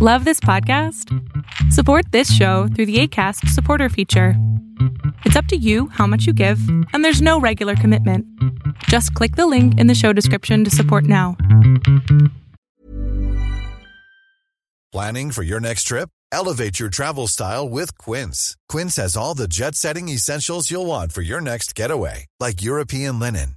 Love this podcast? Support this show through the ACAST supporter feature. It's up to you how much you give, and there's no regular commitment. Just click the link in the show description to support now. Planning for your next trip? Elevate your travel style with Quince. Quince has all the jet setting essentials you'll want for your next getaway, like European linen,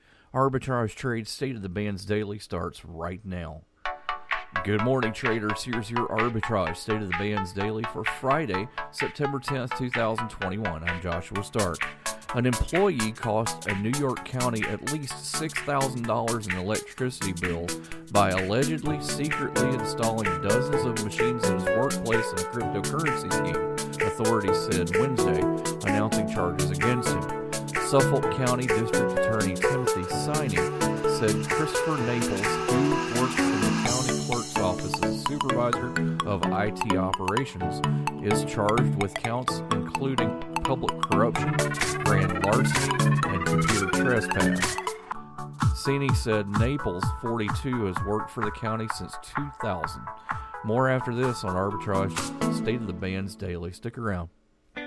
Arbitrage Trade State of the Bands Daily starts right now. Good morning, traders. Here's your arbitrage state of the bands daily for Friday, September 10th, 2021. I'm Joshua Stark. An employee cost a New York County at least $6,000 in electricity bill by allegedly secretly installing dozens of machines in his workplace in a cryptocurrency scheme, authorities said Wednesday, announcing charges against him. Suffolk County District Attorney Timothy Sini said Christopher Naples, who works in the county clerk's office as supervisor of IT operations, is charged with counts including public corruption, grand larceny, and computer trespass. Sini said Naples, 42, has worked for the county since 2000. More after this on Arbitrage State of the Bands Daily. Stick around.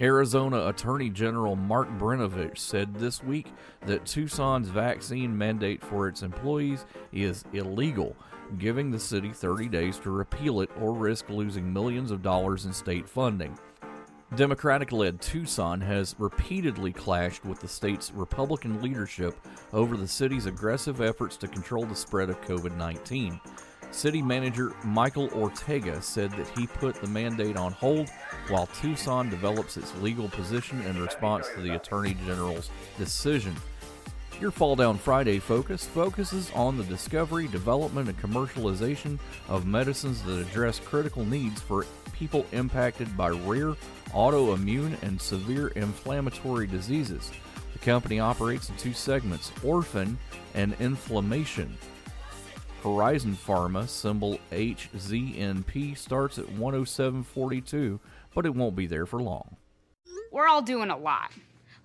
Arizona Attorney General Mark Brnovich said this week that Tucson's vaccine mandate for its employees is illegal, giving the city 30 days to repeal it or risk losing millions of dollars in state funding. Democratic led Tucson has repeatedly clashed with the state's Republican leadership over the city's aggressive efforts to control the spread of COVID 19. City manager Michael Ortega said that he put the mandate on hold while Tucson develops its legal position in response to the Attorney General's decision. Your Fall Down Friday focus focuses on the discovery, development, and commercialization of medicines that address critical needs for people impacted by rare autoimmune and severe inflammatory diseases. The company operates in two segments orphan and inflammation. Horizon Pharma, symbol HZNP, starts at 107.42, but it won't be there for long. We're all doing a lot.